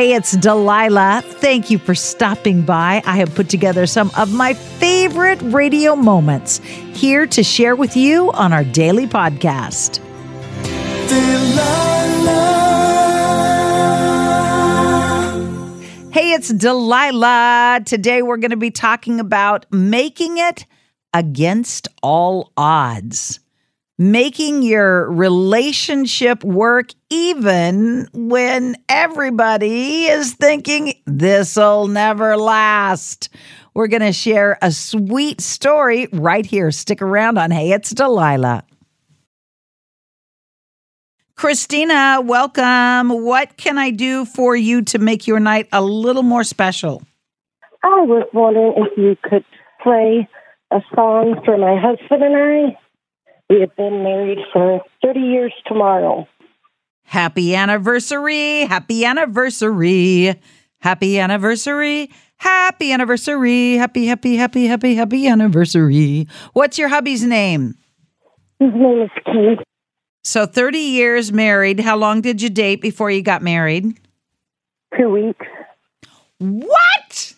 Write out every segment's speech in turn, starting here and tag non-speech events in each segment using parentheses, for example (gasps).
Hey, it's Delilah. Thank you for stopping by. I have put together some of my favorite radio moments here to share with you on our daily podcast. Hey, it's Delilah. Today we're going to be talking about making it against all odds making your relationship work even when everybody is thinking this'll never last. We're going to share a sweet story right here. Stick around on Hey, it's Delilah. Christina, welcome. What can I do for you to make your night a little more special? I was wondering if you could play a song for my husband and I. We have been married for 30 years tomorrow. Happy anniversary! Happy anniversary! Happy anniversary! Happy anniversary! Happy, happy, happy, happy, happy anniversary. What's your hubby's name? His name is Keith. So 30 years married. How long did you date before you got married? Two weeks. What?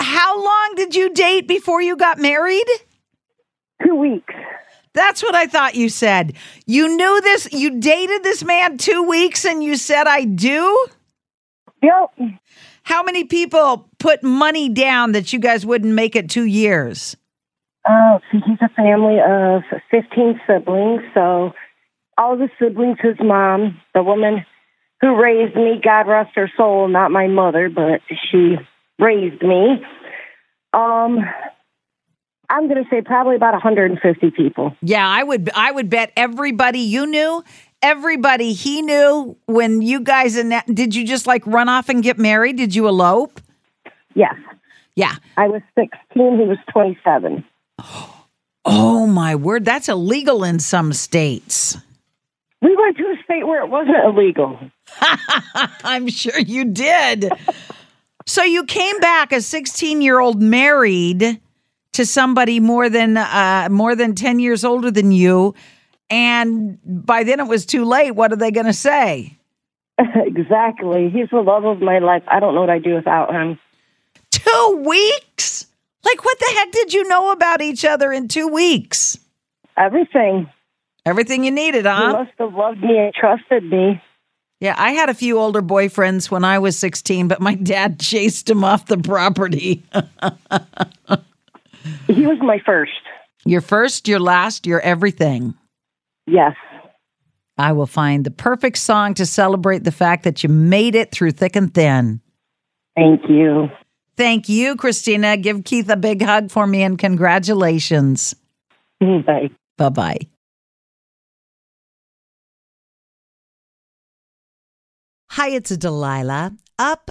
How long did you date before you got married? Two weeks. That's what I thought you said. You knew this, you dated this man two weeks and you said, I do? Yep. How many people put money down that you guys wouldn't make it two years? Oh, see, he's a family of 15 siblings. So all the siblings, his mom, the woman who raised me, God rest her soul, not my mother, but she raised me. Um, I'm going to say probably about 150 people. Yeah, I would I would bet everybody you knew, everybody he knew when you guys and did you just like run off and get married? Did you elope? Yes. Yeah. I was 16, he was 27. (gasps) Oh my word, that's illegal in some states. We went to a state where it wasn't illegal. (laughs) I'm sure you did. so you came back a 16-year-old married to somebody more than uh, more than 10 years older than you and by then it was too late what are they going to say? (laughs) Exactly. He's the love of my life. I don't know what i'd do without him. Two weeks? Like what the heck did you know about each other in two weeks? Everything. Everything you needed huh? He must have loved me and trusted me. Yeah, I had a few older boyfriends when I was 16, but my dad (laughs) chased him off the property. (laughs) He was my first. Your first, your last, your everything. Yes. I will find the perfect song to celebrate the fact that you made it through thick and thin. Thank you. Thank you, Christina. Give Keith a big hug for me and congratulations. Bye. Bye bye. Hi, it's Delilah. Up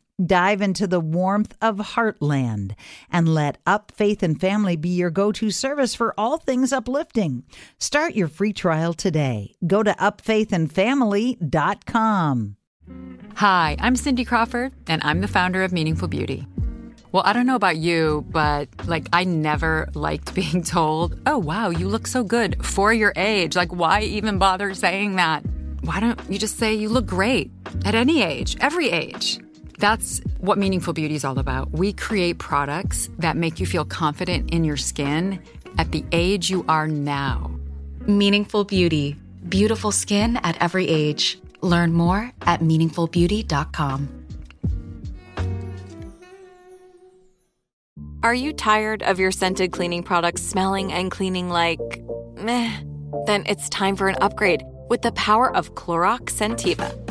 Dive into the warmth of Heartland and let Up Faith and Family be your go to service for all things uplifting. Start your free trial today. Go to upfaithandfamily.com. Hi, I'm Cindy Crawford, and I'm the founder of Meaningful Beauty. Well, I don't know about you, but like, I never liked (laughs) being told, oh, wow, you look so good for your age. Like, why even bother saying that? Why don't you just say you look great at any age, every age? That's what Meaningful Beauty is all about. We create products that make you feel confident in your skin at the age you are now. Meaningful Beauty. Beautiful skin at every age. Learn more at meaningfulbeauty.com. Are you tired of your scented cleaning products smelling and cleaning like meh? Then it's time for an upgrade with the power of Clorox Scentiva.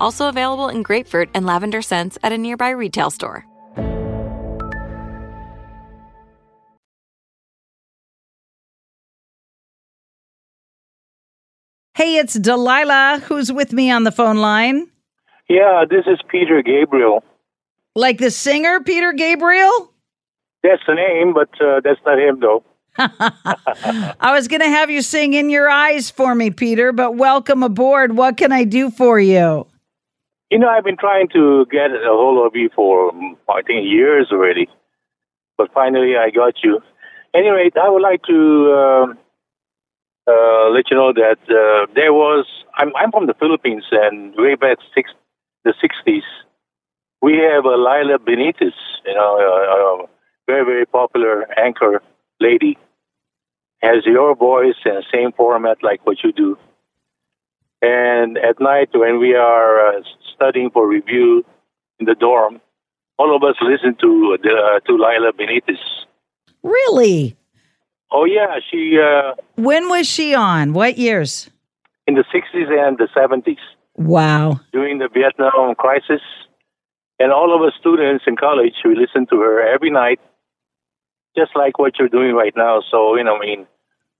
Also available in grapefruit and lavender scents at a nearby retail store. Hey, it's Delilah who's with me on the phone line. Yeah, this is Peter Gabriel. Like the singer Peter Gabriel? That's the name, but uh, that's not him, though. (laughs) I was going to have you sing In Your Eyes for me, Peter, but welcome aboard. What can I do for you? You know, I've been trying to get a hold of you for, I think, years already, but finally I got you. Anyway, I would like to um, uh, let you know that uh, there was, I'm, I'm from the Philippines, and way back six, the 60s, we have a Laila Benitez, you know, a, a very, very popular anchor lady, has your voice and same format like what you do. And at night, when we are uh, studying for review in the dorm, all of us listen to uh, to Laila Benitez. Really? Oh yeah, she. Uh, when was she on? What years? In the sixties and the seventies. Wow. During the Vietnam crisis, and all of us students in college, we listened to her every night, just like what you're doing right now. So you know, I mean,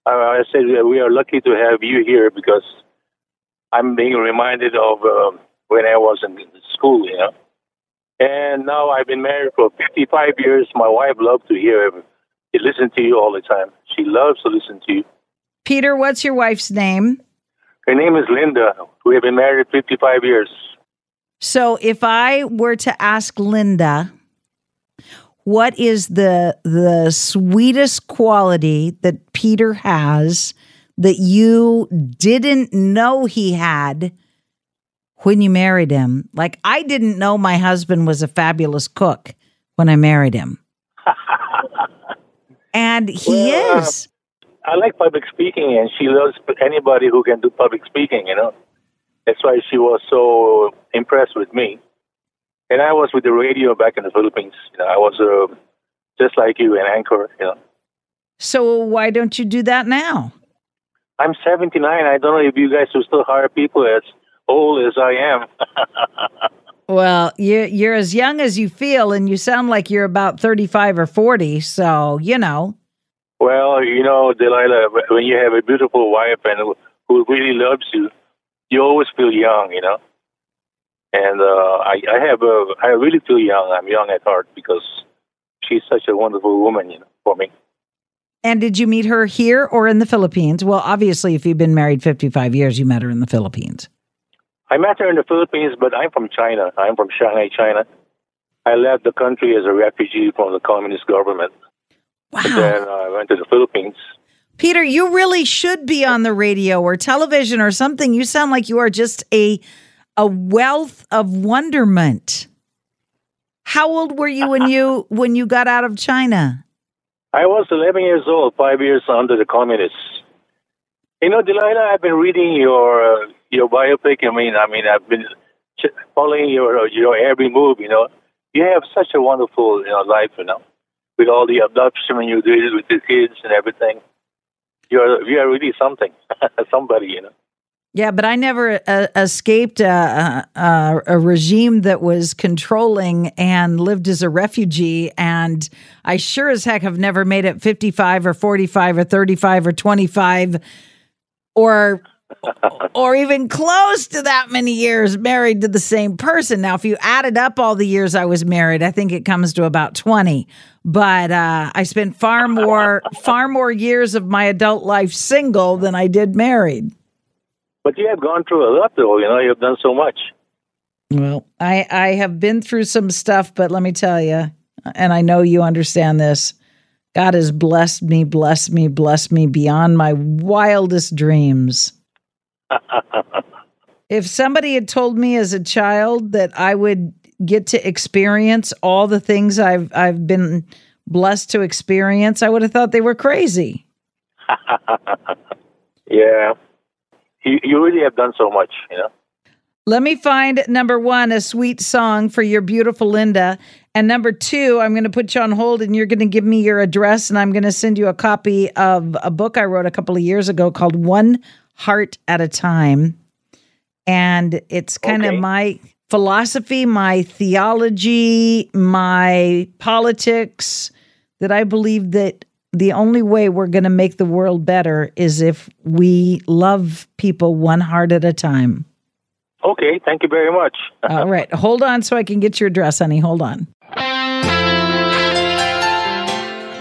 I said we are lucky to have you here because I'm being reminded of uh, when I was in school, you know. And now I've been married for 55 years. My wife loves to hear, she listens to you all the time. She loves to listen to you. Peter, what's your wife's name? Her name is Linda. We have been married 55 years. So if I were to ask Linda, what is the the sweetest quality that Peter has that you didn't know he had when you married him? Like I didn't know my husband was a fabulous cook when I married him. (laughs) and he well, is. Uh, I like public speaking and she loves anybody who can do public speaking, you know. That's why she was so impressed with me. And I was with the radio back in the Philippines. You know, I was uh, just like you, an anchor. You know. So why don't you do that now? I'm 79. I don't know if you guys will still hire people as old as I am. (laughs) well, you're you're as young as you feel, and you sound like you're about 35 or 40. So you know. Well, you know, Delilah, when you have a beautiful wife and who really loves you, you always feel young, you know. And uh, I, I have a, I really feel young. I'm young at heart because she's such a wonderful woman, you know, for me. And did you meet her here or in the Philippines? Well, obviously, if you've been married 55 years, you met her in the Philippines. I met her in the Philippines, but I'm from China. I'm from Shanghai, China. I left the country as a refugee from the communist government. Wow. And then uh, I went to the Philippines. Peter, you really should be on the radio or television or something. You sound like you are just a a wealth of wonderment. How old were you when you (laughs) when you got out of China? I was 11 years old, five years under the communists. You know, Delilah, I've been reading your uh, your biopic. I mean, I mean, I've been following your uh, your every move. You know, you have such a wonderful you know life. You know, with all the adoption you did with the kids and everything you're you're really something, (laughs) somebody, you know. Yeah, but I never uh, escaped a, a, a, regime that was controlling and lived as a refugee. And I sure as heck have never made it 55 or 45 or 35 or 25 or (laughs) or even close to that many years married to the same person. Now, if you added up all the years I was married, I think it comes to about 20. But uh, I spent far more far more years of my adult life single than I did married. But you have gone through a lot, though. You know, you've done so much. Well, I I have been through some stuff, but let me tell you, and I know you understand this. God has blessed me, blessed me, blessed me beyond my wildest dreams. If somebody had told me as a child that I would get to experience all the things I've I've been blessed to experience, I would have thought they were crazy. (laughs) yeah. You you really have done so much, you know. Let me find number one, a sweet song for your beautiful Linda. And number two, I'm going to put you on hold and you're going to give me your address and I'm going to send you a copy of a book I wrote a couple of years ago called One Heart at a Time. And it's kind Okay. of my philosophy, my theology, my politics that I believe that the only way we're going to make the world better is if we love people one heart at a time. Okay, thank you very much. (laughs) All right. Hold on so I can get your address, honey. Hold on.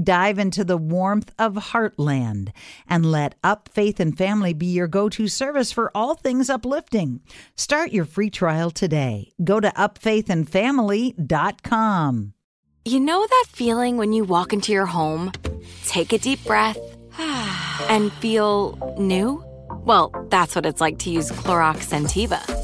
Dive into the warmth of Heartland and let Up Faith and Family be your go to service for all things uplifting. Start your free trial today. Go to upfaithandfamily.com. You know that feeling when you walk into your home, take a deep breath, (sighs) and feel new? Well, that's what it's like to use Clorox Scentiva.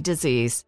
disease.